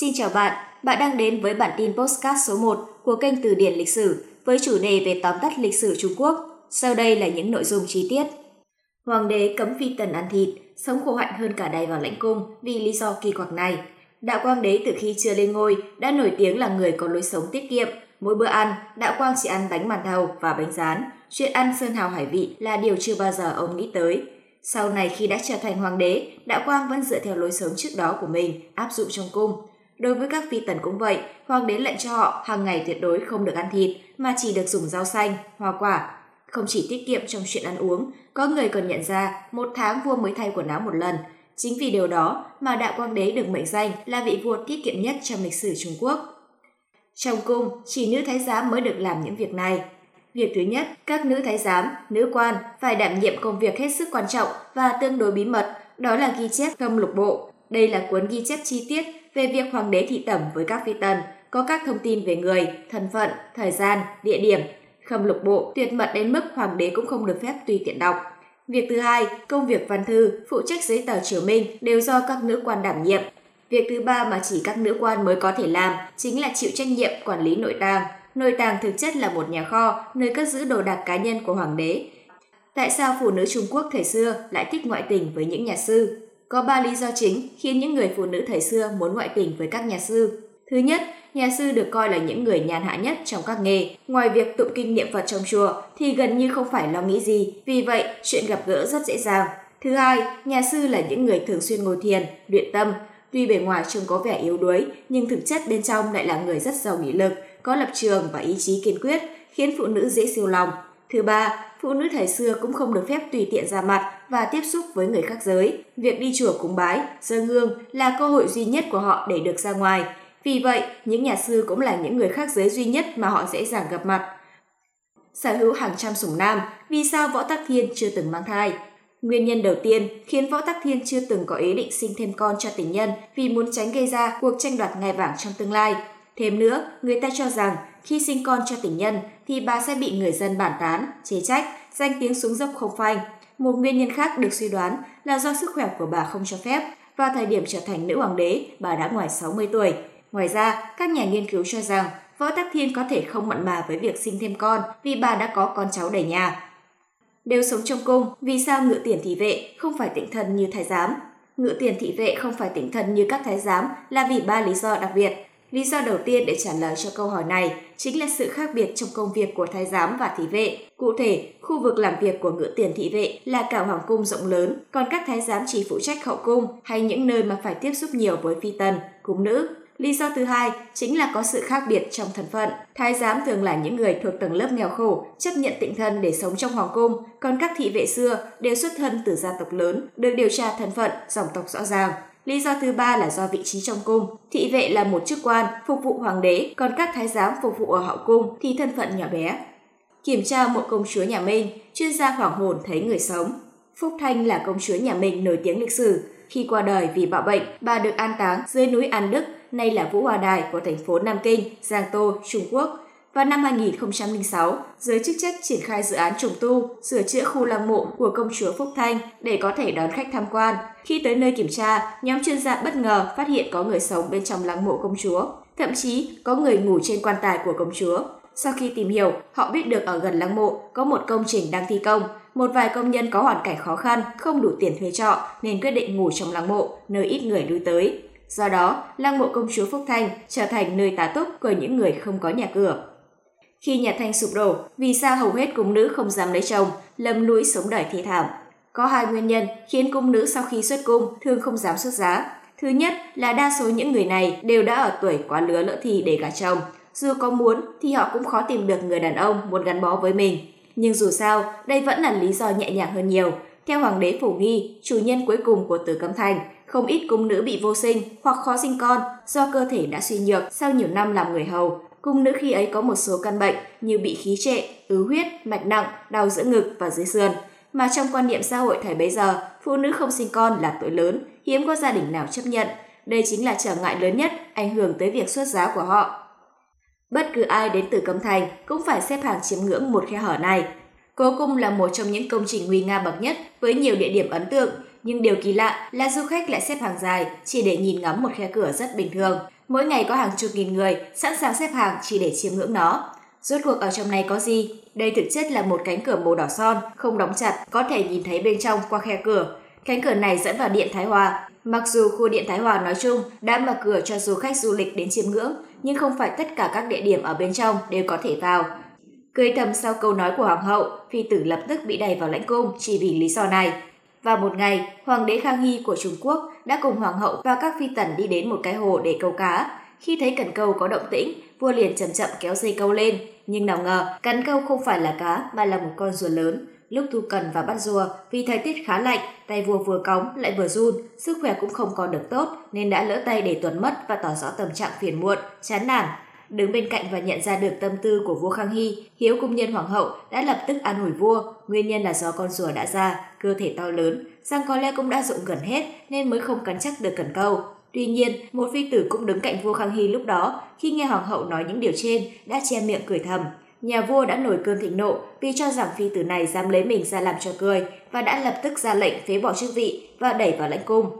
Xin chào bạn, bạn đang đến với bản tin postcard số 1 của kênh Từ điển lịch sử với chủ đề về tóm tắt lịch sử Trung Quốc. Sau đây là những nội dung chi tiết. Hoàng đế cấm phi tần ăn thịt, sống khổ hạnh hơn cả đầy vào lãnh cung vì lý do kỳ quặc này. Đạo Quang đế từ khi chưa lên ngôi đã nổi tiếng là người có lối sống tiết kiệm. Mỗi bữa ăn, Đạo Quang chỉ ăn bánh màn thầu và bánh rán. Chuyện ăn sơn hào hải vị là điều chưa bao giờ ông nghĩ tới. Sau này khi đã trở thành hoàng đế, Đạo Quang vẫn dựa theo lối sống trước đó của mình, áp dụng trong cung. Đối với các phi tần cũng vậy, hoàng đế lệnh cho họ hàng ngày tuyệt đối không được ăn thịt mà chỉ được dùng rau xanh, hoa quả. Không chỉ tiết kiệm trong chuyện ăn uống, có người còn nhận ra một tháng vua mới thay quần áo một lần. Chính vì điều đó mà Đạo Quang Đế được mệnh danh là vị vua tiết kiệm nhất trong lịch sử Trung Quốc. Trong cung, chỉ nữ thái giám mới được làm những việc này. Việc thứ nhất, các nữ thái giám, nữ quan phải đảm nhiệm công việc hết sức quan trọng và tương đối bí mật, đó là ghi chép khâm lục bộ. Đây là cuốn ghi chép chi tiết về việc hoàng đế thị tẩm với các phi tần, có các thông tin về người, thân phận, thời gian, địa điểm. Khâm lục bộ tuyệt mật đến mức hoàng đế cũng không được phép tùy tiện đọc. Việc thứ hai, công việc văn thư, phụ trách giấy tờ triều minh đều do các nữ quan đảm nhiệm. Việc thứ ba mà chỉ các nữ quan mới có thể làm chính là chịu trách nhiệm quản lý nội tàng. Nội tàng thực chất là một nhà kho, nơi cất giữ đồ đạc cá nhân của hoàng đế. Tại sao phụ nữ Trung Quốc thời xưa lại thích ngoại tình với những nhà sư? Có ba lý do chính khiến những người phụ nữ thời xưa muốn ngoại tình với các nhà sư. Thứ nhất, nhà sư được coi là những người nhàn hạ nhất trong các nghề. Ngoài việc tụng kinh niệm Phật trong chùa thì gần như không phải lo nghĩ gì, vì vậy chuyện gặp gỡ rất dễ dàng. Thứ hai, nhà sư là những người thường xuyên ngồi thiền, luyện tâm. Tuy bề ngoài trông có vẻ yếu đuối, nhưng thực chất bên trong lại là người rất giàu nghị lực, có lập trường và ý chí kiên quyết, khiến phụ nữ dễ siêu lòng. Thứ ba, phụ nữ thời xưa cũng không được phép tùy tiện ra mặt và tiếp xúc với người khác giới. Việc đi chùa cúng bái, dâng hương là cơ hội duy nhất của họ để được ra ngoài. Vì vậy, những nhà sư cũng là những người khác giới duy nhất mà họ dễ dàng gặp mặt. Sở hữu hàng trăm sủng nam, vì sao Võ Tắc Thiên chưa từng mang thai? Nguyên nhân đầu tiên khiến Võ Tắc Thiên chưa từng có ý định sinh thêm con cho tình nhân vì muốn tránh gây ra cuộc tranh đoạt ngai vàng trong tương lai. Thêm nữa, người ta cho rằng khi sinh con cho tình nhân thì bà sẽ bị người dân bản tán, chế trách, danh tiếng xuống dốc không phanh. Một nguyên nhân khác được suy đoán là do sức khỏe của bà không cho phép. Vào thời điểm trở thành nữ hoàng đế, bà đã ngoài 60 tuổi. Ngoài ra, các nhà nghiên cứu cho rằng Võ Tắc Thiên có thể không mặn mà với việc sinh thêm con vì bà đã có con cháu đầy nhà. Đều sống trong cung, vì sao ngự tiền thị vệ không phải tịnh thân như thái giám? Ngự tiền thị vệ không phải tịnh thân như các thái giám là vì ba lý do đặc biệt. Lý do đầu tiên để trả lời cho câu hỏi này chính là sự khác biệt trong công việc của thái giám và thị vệ. Cụ thể, khu vực làm việc của ngự tiền thị vệ là cả hoàng cung rộng lớn, còn các thái giám chỉ phụ trách hậu cung hay những nơi mà phải tiếp xúc nhiều với phi tần, cung nữ. Lý do thứ hai chính là có sự khác biệt trong thân phận. Thái giám thường là những người thuộc tầng lớp nghèo khổ, chấp nhận tịnh thân để sống trong hoàng cung, còn các thị vệ xưa đều xuất thân từ gia tộc lớn, được điều tra thân phận, dòng tộc rõ ràng. Lý do thứ ba là do vị trí trong cung. Thị vệ là một chức quan, phục vụ hoàng đế, còn các thái giám phục vụ ở hậu cung thì thân phận nhỏ bé. Kiểm tra mộ công chúa nhà Minh, chuyên gia hoàng hồn thấy người sống. Phúc Thanh là công chúa nhà Minh nổi tiếng lịch sử. Khi qua đời vì bạo bệnh, bà được an táng dưới núi An Đức, nay là Vũ Hòa Đài của thành phố Nam Kinh, Giang Tô, Trung Quốc. Vào năm 2006, giới chức trách triển khai dự án trùng tu, sửa chữa khu lăng mộ của công chúa Phúc Thanh để có thể đón khách tham quan. Khi tới nơi kiểm tra, nhóm chuyên gia bất ngờ phát hiện có người sống bên trong lăng mộ công chúa. Thậm chí có người ngủ trên quan tài của công chúa. Sau khi tìm hiểu, họ biết được ở gần lăng mộ có một công trình đang thi công. Một vài công nhân có hoàn cảnh khó khăn, không đủ tiền thuê trọ nên quyết định ngủ trong lăng mộ, nơi ít người lui tới. Do đó, lăng mộ công chúa Phúc Thanh trở thành nơi tá túc của những người không có nhà cửa. Khi nhà Thanh sụp đổ, vì sao hầu hết cung nữ không dám lấy chồng, lầm núi sống đời thi thảm? Có hai nguyên nhân khiến cung nữ sau khi xuất cung thường không dám xuất giá. Thứ nhất là đa số những người này đều đã ở tuổi quá lứa lỡ thì để gả chồng. Dù có muốn thì họ cũng khó tìm được người đàn ông muốn gắn bó với mình. Nhưng dù sao, đây vẫn là lý do nhẹ nhàng hơn nhiều. Theo Hoàng đế Phổ Nghi, chủ nhân cuối cùng của Tử Cấm Thành, không ít cung nữ bị vô sinh hoặc khó sinh con do cơ thể đã suy nhược sau nhiều năm làm người hầu Cung nữ khi ấy có một số căn bệnh như bị khí trệ, ứ huyết, mạch nặng, đau giữa ngực và dưới sườn. Mà trong quan niệm xã hội thời bấy giờ, phụ nữ không sinh con là tội lớn, hiếm có gia đình nào chấp nhận. Đây chính là trở ngại lớn nhất ảnh hưởng tới việc xuất giá của họ. Bất cứ ai đến từ Cấm Thành cũng phải xếp hàng chiếm ngưỡng một khe hở này. Cố cung là một trong những công trình nguy nga bậc nhất với nhiều địa điểm ấn tượng, nhưng điều kỳ lạ là du khách lại xếp hàng dài chỉ để nhìn ngắm một khe cửa rất bình thường Mỗi ngày có hàng chục nghìn người sẵn sàng xếp hàng chỉ để chiêm ngưỡng nó. Rốt cuộc ở trong này có gì? Đây thực chất là một cánh cửa màu đỏ son, không đóng chặt, có thể nhìn thấy bên trong qua khe cửa. Cánh cửa này dẫn vào Điện Thái Hòa. Mặc dù khu Điện Thái Hòa nói chung đã mở cửa cho du khách du lịch đến chiêm ngưỡng, nhưng không phải tất cả các địa điểm ở bên trong đều có thể vào. Cười thầm sau câu nói của Hoàng hậu, phi tử lập tức bị đẩy vào lãnh cung chỉ vì lý do này. Vào một ngày, Hoàng đế Khang Hy của Trung Quốc đã cùng Hoàng hậu và các phi tần đi đến một cái hồ để câu cá. Khi thấy cần câu có động tĩnh, vua liền chậm chậm kéo dây câu lên. Nhưng nào ngờ, cắn câu không phải là cá mà là một con rùa lớn. Lúc thu cần và bắt rùa, vì thời tiết khá lạnh, tay vua vừa cóng lại vừa run, sức khỏe cũng không còn được tốt nên đã lỡ tay để tuần mất và tỏ rõ tâm trạng phiền muộn, chán nản. Đứng bên cạnh và nhận ra được tâm tư của vua Khang Hy, Hiếu cung nhân hoàng hậu đã lập tức an ủi vua, nguyên nhân là do con rùa đã ra, cơ thể to lớn, răng có lẽ cũng đã rụng gần hết nên mới không cắn chắc được cần câu. Tuy nhiên, một phi tử cũng đứng cạnh vua Khang Hy lúc đó, khi nghe hoàng hậu nói những điều trên, đã che miệng cười thầm. Nhà vua đã nổi cơn thịnh nộ vì cho rằng phi tử này dám lấy mình ra làm cho cười và đã lập tức ra lệnh phế bỏ chức vị và đẩy vào lãnh cung.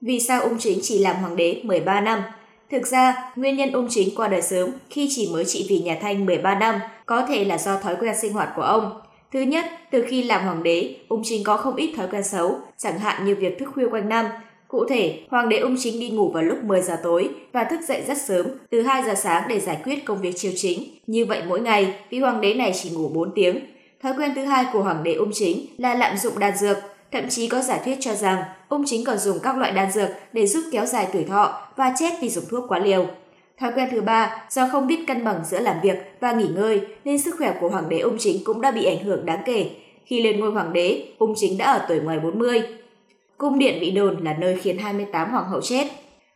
Vì sao ung chính chỉ làm hoàng đế 13 năm? Thực ra, nguyên nhân ung chính qua đời sớm khi chỉ mới trị vì nhà Thanh 13 năm có thể là do thói quen sinh hoạt của ông. Thứ nhất, từ khi làm hoàng đế, ung chính có không ít thói quen xấu, chẳng hạn như việc thức khuya quanh năm, Cụ thể, Hoàng đế ung chính đi ngủ vào lúc 10 giờ tối và thức dậy rất sớm, từ 2 giờ sáng để giải quyết công việc triều chính. Như vậy mỗi ngày, vị hoàng đế này chỉ ngủ 4 tiếng. Thói quen thứ hai của hoàng đế ung chính là lạm dụng đan dược, thậm chí có giả thuyết cho rằng ông chính còn dùng các loại đan dược để giúp kéo dài tuổi thọ và chết vì dùng thuốc quá liều. Thói quen thứ ba, do không biết cân bằng giữa làm việc và nghỉ ngơi nên sức khỏe của hoàng đế ung chính cũng đã bị ảnh hưởng đáng kể. Khi lên ngôi hoàng đế, ung chính đã ở tuổi ngoài 40, Cung điện bị đồn là nơi khiến 28 hoàng hậu chết.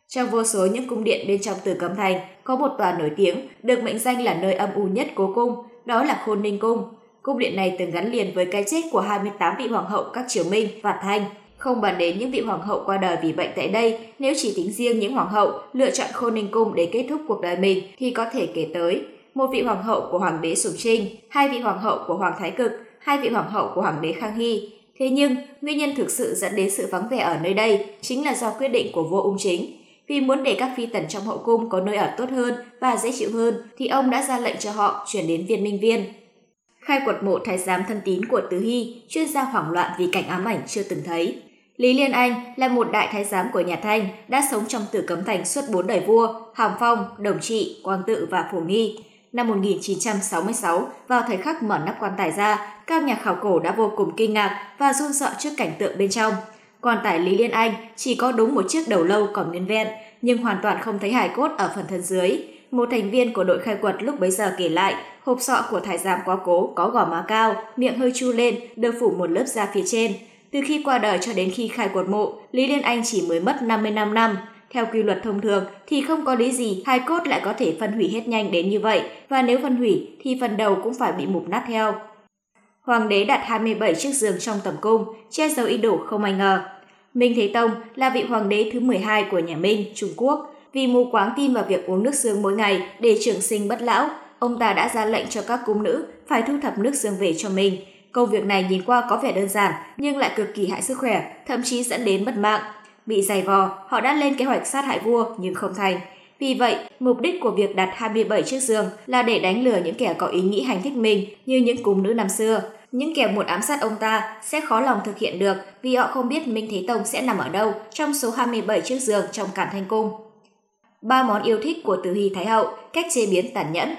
Trong vô số những cung điện bên trong Tử Cấm Thành, có một tòa nổi tiếng được mệnh danh là nơi âm u nhất cố cung, đó là Khôn Ninh Cung. Cung điện này từng gắn liền với cái chết của 28 vị hoàng hậu các triều Minh và Thanh. Không bàn đến những vị hoàng hậu qua đời vì bệnh tại đây, nếu chỉ tính riêng những hoàng hậu lựa chọn Khôn Ninh Cung để kết thúc cuộc đời mình thì có thể kể tới một vị hoàng hậu của hoàng đế Sùng Trinh, hai vị hoàng hậu của hoàng Thái Cực, hai vị hoàng hậu của hoàng đế Khang Hy, Thế nhưng, nguyên nhân thực sự dẫn đến sự vắng vẻ ở nơi đây chính là do quyết định của vua ung chính. Vì muốn để các phi tần trong hậu cung có nơi ở tốt hơn và dễ chịu hơn, thì ông đã ra lệnh cho họ chuyển đến viên minh viên. Khai quật mộ thái giám thân tín của Tứ Hy, chuyên gia hoảng loạn vì cảnh ám ảnh chưa từng thấy. Lý Liên Anh là một đại thái giám của nhà Thanh, đã sống trong tử cấm thành suốt bốn đời vua, Hàm Phong, Đồng Trị, Quang Tự và Phổ Nghi. Năm 1966, vào thời khắc mở nắp quan tài ra, các nhà khảo cổ đã vô cùng kinh ngạc và run sợ trước cảnh tượng bên trong. Quan tài Lý Liên Anh chỉ có đúng một chiếc đầu lâu còn nguyên vẹn, nhưng hoàn toàn không thấy hài cốt ở phần thân dưới. Một thành viên của đội khai quật lúc bấy giờ kể lại, hộp sọ của thái giám quá cố có gò má cao, miệng hơi chu lên, được phủ một lớp da phía trên. Từ khi qua đời cho đến khi khai quật mộ, Lý Liên Anh chỉ mới mất 55 năm. Theo quy luật thông thường thì không có lý gì hai cốt lại có thể phân hủy hết nhanh đến như vậy, và nếu phân hủy thì phần đầu cũng phải bị mục nát theo. Hoàng đế đặt 27 chiếc giường trong tầm cung, che giấu ý đồ không ai ngờ. Minh Thế Tông là vị hoàng đế thứ 12 của nhà Minh, Trung Quốc. Vì mù quáng tin vào việc uống nước xương mỗi ngày để trường sinh bất lão, ông ta đã ra lệnh cho các cung nữ phải thu thập nước xương về cho mình. Công việc này nhìn qua có vẻ đơn giản nhưng lại cực kỳ hại sức khỏe, thậm chí dẫn đến mất mạng. Bị dày vò, họ đã lên kế hoạch sát hại vua nhưng không thành. Vì vậy, mục đích của việc đặt 27 chiếc giường là để đánh lừa những kẻ có ý nghĩ hành thích mình như những cung nữ năm xưa. Những kẻ muốn ám sát ông ta sẽ khó lòng thực hiện được vì họ không biết Minh Thế Tông sẽ nằm ở đâu trong số 27 chiếc giường trong cản thanh cung. Ba món yêu thích của Từ Hy Thái Hậu, cách chế biến tàn nhẫn.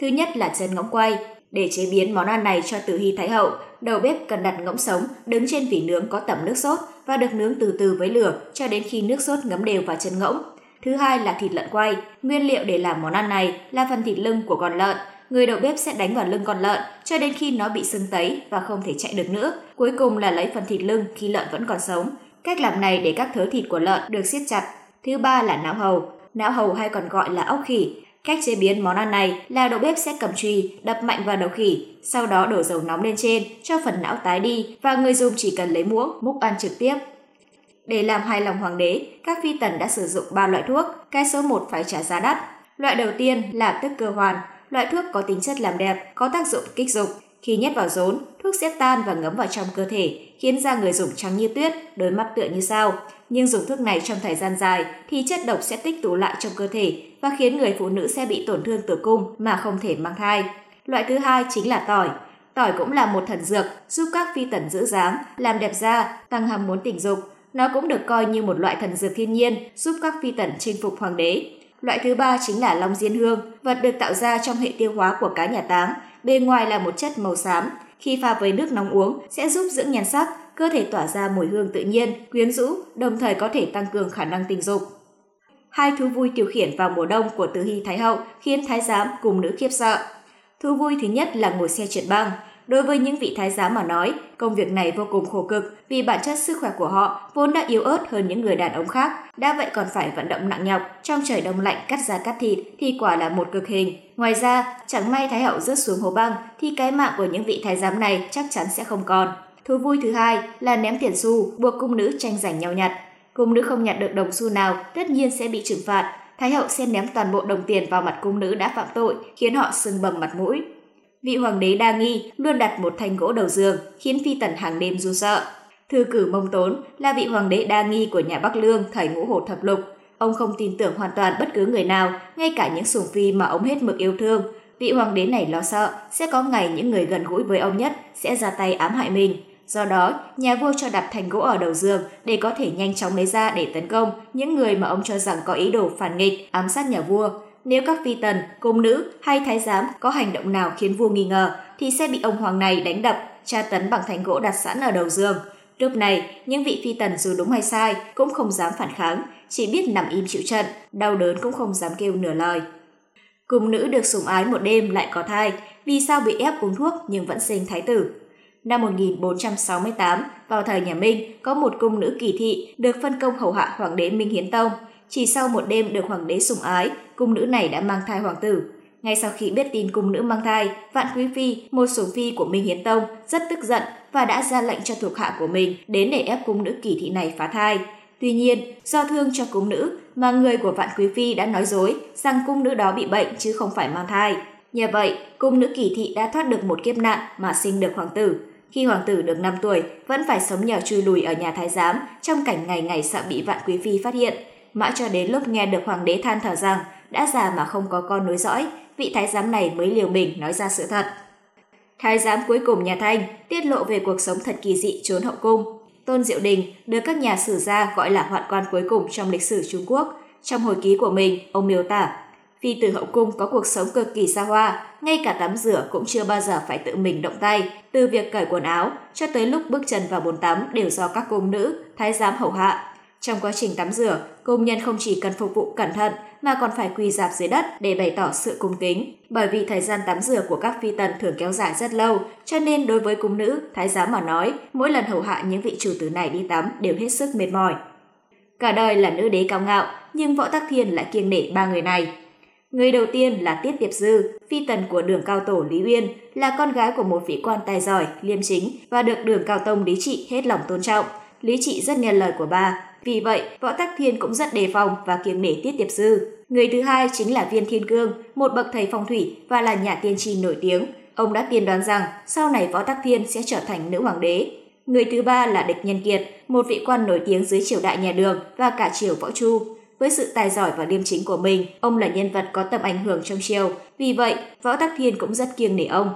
Thứ nhất là chân ngỗng quay. Để chế biến món ăn này cho Từ Hy Thái Hậu, đầu bếp cần đặt ngỗng sống đứng trên vỉ nướng có tẩm nước sốt và được nướng từ từ với lửa cho đến khi nước sốt ngấm đều vào chân ngỗng. Thứ hai là thịt lợn quay. Nguyên liệu để làm món ăn này là phần thịt lưng của con lợn người đầu bếp sẽ đánh vào lưng con lợn cho đến khi nó bị sưng tấy và không thể chạy được nữa. Cuối cùng là lấy phần thịt lưng khi lợn vẫn còn sống. Cách làm này để các thớ thịt của lợn được siết chặt. Thứ ba là não hầu. Não hầu hay còn gọi là ốc khỉ. Cách chế biến món ăn này là đầu bếp sẽ cầm chùy đập mạnh vào đầu khỉ, sau đó đổ dầu nóng lên trên cho phần não tái đi và người dùng chỉ cần lấy muỗng múc ăn trực tiếp. Để làm hài lòng hoàng đế, các phi tần đã sử dụng ba loại thuốc, cái số 1 phải trả giá đắt. Loại đầu tiên là tức cơ hoàn, Loại thuốc có tính chất làm đẹp, có tác dụng kích dục. Khi nhét vào rốn, thuốc sẽ tan và ngấm vào trong cơ thể, khiến da người dùng trắng như tuyết, đôi mắt tựa như sao. Nhưng dùng thuốc này trong thời gian dài thì chất độc sẽ tích tụ lại trong cơ thể và khiến người phụ nữ sẽ bị tổn thương tử cung mà không thể mang thai. Loại thứ hai chính là tỏi. Tỏi cũng là một thần dược giúp các phi tần giữ dáng, làm đẹp da, tăng ham muốn tình dục. Nó cũng được coi như một loại thần dược thiên nhiên giúp các phi tần chinh phục hoàng đế. Loại thứ ba chính là long diên hương, vật được tạo ra trong hệ tiêu hóa của cá nhà táng. Bên ngoài là một chất màu xám, khi pha với nước nóng uống sẽ giúp dưỡng nhan sắc, cơ thể tỏa ra mùi hương tự nhiên, quyến rũ, đồng thời có thể tăng cường khả năng tình dục. Hai thú vui tiêu khiển vào mùa đông của Từ Hy Thái Hậu khiến thái giám cùng nữ khiếp sợ. Thú vui thứ nhất là ngồi xe trượt băng. Đối với những vị thái giám mà nói, công việc này vô cùng khổ cực vì bản chất sức khỏe của họ vốn đã yếu ớt hơn những người đàn ông khác, đã vậy còn phải vận động nặng nhọc trong trời đông lạnh cắt da cắt thịt thì quả là một cực hình. Ngoài ra, chẳng may thái hậu rớt xuống hồ băng thì cái mạng của những vị thái giám này chắc chắn sẽ không còn. Thú vui thứ hai là ném tiền xu, buộc cung nữ tranh giành nhau nhặt. Cung nữ không nhặt được đồng xu nào, tất nhiên sẽ bị trừng phạt. Thái hậu sẽ ném toàn bộ đồng tiền vào mặt cung nữ đã phạm tội, khiến họ sưng bầm mặt mũi. Vị hoàng đế đa nghi luôn đặt một thanh gỗ đầu giường, khiến phi tần hàng đêm run sợ. Thư cử mông tốn là vị hoàng đế đa nghi của nhà Bắc Lương thời ngũ hổ thập lục. Ông không tin tưởng hoàn toàn bất cứ người nào, ngay cả những sủng phi mà ông hết mực yêu thương. Vị hoàng đế này lo sợ sẽ có ngày những người gần gũi với ông nhất sẽ ra tay ám hại mình. Do đó, nhà vua cho đặt thành gỗ ở đầu giường để có thể nhanh chóng lấy ra để tấn công những người mà ông cho rằng có ý đồ phản nghịch, ám sát nhà vua. Nếu các phi tần, cung nữ hay thái giám có hành động nào khiến vua nghi ngờ thì sẽ bị ông hoàng này đánh đập, tra tấn bằng thành gỗ đặt sẵn ở đầu giường. Lúc này, những vị phi tần dù đúng hay sai cũng không dám phản kháng, chỉ biết nằm im chịu trận, đau đớn cũng không dám kêu nửa lời. Cung nữ được sủng ái một đêm lại có thai, vì sao bị ép uống thuốc nhưng vẫn sinh thái tử. Năm 1468, vào thời nhà Minh, có một cung nữ kỳ thị được phân công hầu hạ hoàng đế Minh Hiến Tông. Chỉ sau một đêm được hoàng đế sủng ái, cung nữ này đã mang thai hoàng tử. Ngay sau khi biết tin cung nữ mang thai, Vạn Quý Phi, một sủng phi của Minh Hiến Tông, rất tức giận và đã ra lệnh cho thuộc hạ của mình đến để ép cung nữ kỳ thị này phá thai. Tuy nhiên, do thương cho cung nữ mà người của Vạn Quý Phi đã nói dối rằng cung nữ đó bị bệnh chứ không phải mang thai. Nhờ vậy, cung nữ kỳ thị đã thoát được một kiếp nạn mà sinh được hoàng tử. Khi hoàng tử được 5 tuổi, vẫn phải sống nhờ chui lùi ở nhà thái giám trong cảnh ngày ngày sợ bị vạn quý phi phát hiện. Mãi cho đến lúc nghe được hoàng đế than thở rằng đã già mà không có con nối dõi, vị thái giám này mới liều mình nói ra sự thật. Thái giám cuối cùng nhà Thanh tiết lộ về cuộc sống thật kỳ dị trốn hậu cung. Tôn Diệu Đình được các nhà sử gia gọi là hoạn quan cuối cùng trong lịch sử Trung Quốc. Trong hồi ký của mình, ông miêu tả Phi tử hậu cung có cuộc sống cực kỳ xa hoa, ngay cả tắm rửa cũng chưa bao giờ phải tự mình động tay, từ việc cởi quần áo cho tới lúc bước chân vào bồn tắm đều do các cung nữ, thái giám hầu hạ. Trong quá trình tắm rửa, công nhân không chỉ cần phục vụ cẩn thận mà còn phải quỳ dạp dưới đất để bày tỏ sự cung kính. Bởi vì thời gian tắm rửa của các phi tần thường kéo dài rất lâu, cho nên đối với cung nữ, thái giám mà nói, mỗi lần hầu hạ những vị chủ tử này đi tắm đều hết sức mệt mỏi. Cả đời là nữ đế cao ngạo, nhưng võ tắc thiên lại kiêng nể ba người này. Người đầu tiên là Tiết Tiệp Dư, phi tần của đường cao tổ Lý Uyên, là con gái của một vị quan tài giỏi, liêm chính và được đường cao tông Lý Trị hết lòng tôn trọng. Lý Trị rất nghe lời của bà, vì vậy Võ Tắc Thiên cũng rất đề phòng và kiêng nể Tiết Tiệp Dư. Người thứ hai chính là Viên Thiên Cương, một bậc thầy phong thủy và là nhà tiên tri nổi tiếng. Ông đã tiên đoán rằng sau này Võ Tắc Thiên sẽ trở thành nữ hoàng đế. Người thứ ba là Địch Nhân Kiệt, một vị quan nổi tiếng dưới triều đại nhà Đường và cả triều Võ Chu. Với sự tài giỏi và liêm chính của mình, ông là nhân vật có tầm ảnh hưởng trong triều. Vì vậy, Võ Tắc Thiên cũng rất kiêng nể ông.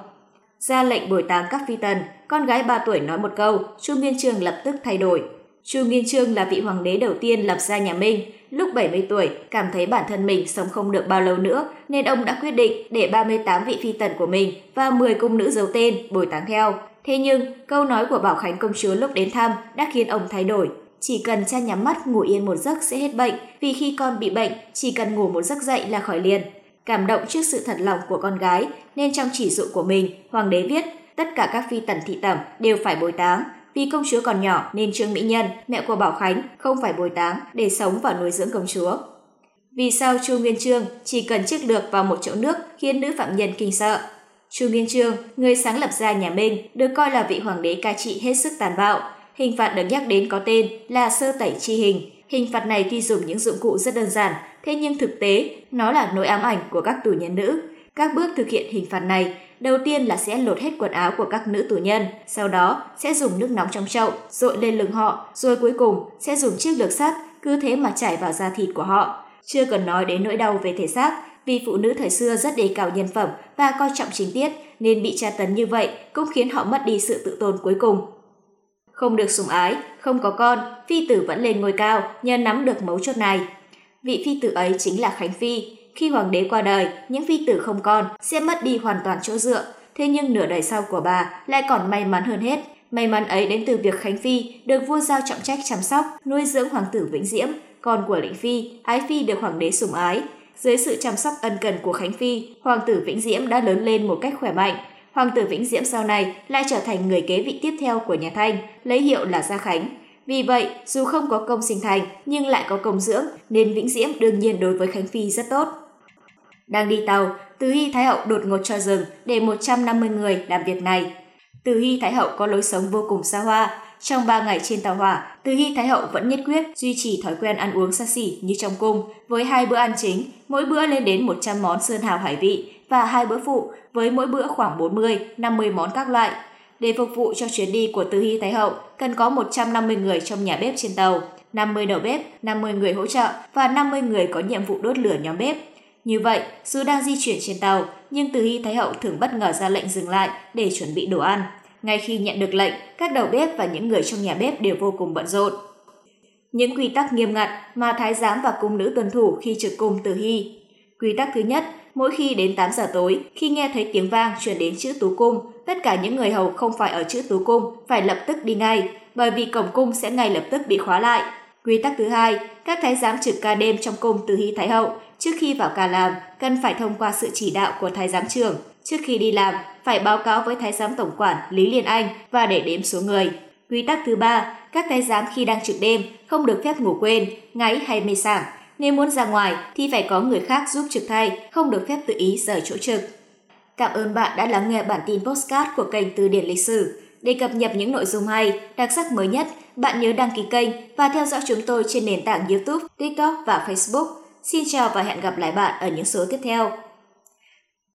Ra lệnh bồi táng các phi tần, con gái 3 tuổi nói một câu, Chu miên trường lập tức thay đổi. Chu Nguyên Chương là vị hoàng đế đầu tiên lập ra nhà Minh. Lúc 70 tuổi, cảm thấy bản thân mình sống không được bao lâu nữa, nên ông đã quyết định để 38 vị phi tần của mình và 10 cung nữ giấu tên bồi táng theo. Thế nhưng, câu nói của Bảo Khánh công chúa lúc đến thăm đã khiến ông thay đổi. Chỉ cần cha nhắm mắt ngủ yên một giấc sẽ hết bệnh, vì khi con bị bệnh, chỉ cần ngủ một giấc dậy là khỏi liền. Cảm động trước sự thật lòng của con gái, nên trong chỉ dụ của mình, hoàng đế viết tất cả các phi tần thị tẩm đều phải bồi táng. Vì công chúa còn nhỏ nên Trương Mỹ Nhân, mẹ của Bảo Khánh, không phải bồi táng để sống và nuôi dưỡng công chúa. Vì sao Chu Nguyên Trương chỉ cần chiếc lược vào một chỗ nước khiến nữ phạm nhân kinh sợ? Chu Nguyên Trương, người sáng lập ra nhà Minh, được coi là vị hoàng đế cai trị hết sức tàn bạo, Hình phạt được nhắc đến có tên là sơ tẩy chi hình. Hình phạt này tuy dùng những dụng cụ rất đơn giản, thế nhưng thực tế nó là nỗi ám ảnh của các tù nhân nữ. Các bước thực hiện hình phạt này, đầu tiên là sẽ lột hết quần áo của các nữ tù nhân, sau đó sẽ dùng nước nóng trong chậu dội lên lưng họ, rồi cuối cùng sẽ dùng chiếc lược sắt cứ thế mà chảy vào da thịt của họ. Chưa cần nói đến nỗi đau về thể xác, vì phụ nữ thời xưa rất đề cao nhân phẩm và coi trọng chính tiết, nên bị tra tấn như vậy cũng khiến họ mất đi sự tự tôn cuối cùng. Không được sủng ái, không có con, phi tử vẫn lên ngôi cao nhờ nắm được mấu chốt này. Vị phi tử ấy chính là Khánh Phi. Khi hoàng đế qua đời, những phi tử không con sẽ mất đi hoàn toàn chỗ dựa. Thế nhưng nửa đời sau của bà lại còn may mắn hơn hết. May mắn ấy đến từ việc Khánh Phi được vua giao trọng trách chăm sóc, nuôi dưỡng hoàng tử Vĩnh Diễm, con của Lĩnh Phi, Ái Phi được hoàng đế sủng ái. Dưới sự chăm sóc ân cần của Khánh Phi, hoàng tử Vĩnh Diễm đã lớn lên một cách khỏe mạnh. Hoàng tử Vĩnh Diễm sau này lại trở thành người kế vị tiếp theo của nhà Thanh, lấy hiệu là Gia Khánh. Vì vậy, dù không có công sinh thành nhưng lại có công dưỡng, nên Vĩnh Diễm đương nhiên đối với Khánh Phi rất tốt. Đang đi tàu, Từ Hy Thái Hậu đột ngột cho dừng để 150 người làm việc này. Từ Hy Thái Hậu có lối sống vô cùng xa hoa. Trong 3 ngày trên tàu hỏa, Từ Hy Thái Hậu vẫn nhất quyết duy trì thói quen ăn uống xa xỉ như trong cung, với hai bữa ăn chính, mỗi bữa lên đến 100 món sơn hào hải vị và hai bữa phụ với mỗi bữa khoảng 40, 50 món các loại. Để phục vụ cho chuyến đi của Từ Hy Thái Hậu, cần có 150 người trong nhà bếp trên tàu, 50 đầu bếp, 50 người hỗ trợ và 50 người có nhiệm vụ đốt lửa nhóm bếp. Như vậy, dù đang di chuyển trên tàu, nhưng Từ Hy Thái Hậu thường bất ngờ ra lệnh dừng lại để chuẩn bị đồ ăn. Ngay khi nhận được lệnh, các đầu bếp và những người trong nhà bếp đều vô cùng bận rộn. Những quy tắc nghiêm ngặt mà thái giám và cung nữ tuân thủ khi trực cung Từ Hy. Quy tắc thứ nhất, mỗi khi đến 8 giờ tối, khi nghe thấy tiếng vang truyền đến chữ tú cung, tất cả những người hầu không phải ở chữ tú cung phải lập tức đi ngay, bởi vì cổng cung sẽ ngay lập tức bị khóa lại. Quy tắc thứ hai, các thái giám trực ca đêm trong cung từ hy thái hậu trước khi vào ca làm cần phải thông qua sự chỉ đạo của thái giám trưởng. Trước khi đi làm, phải báo cáo với thái giám tổng quản Lý Liên Anh và để đếm số người. Quy tắc thứ ba, các thái giám khi đang trực đêm không được phép ngủ quên, ngáy hay mê sảng. Nếu muốn ra ngoài thì phải có người khác giúp trực thay, không được phép tự ý rời chỗ trực. Cảm ơn bạn đã lắng nghe bản tin postcard của kênh Từ điển lịch sử. Để cập nhật những nội dung hay, đặc sắc mới nhất, bạn nhớ đăng ký kênh và theo dõi chúng tôi trên nền tảng YouTube, TikTok và Facebook. Xin chào và hẹn gặp lại bạn ở những số tiếp theo.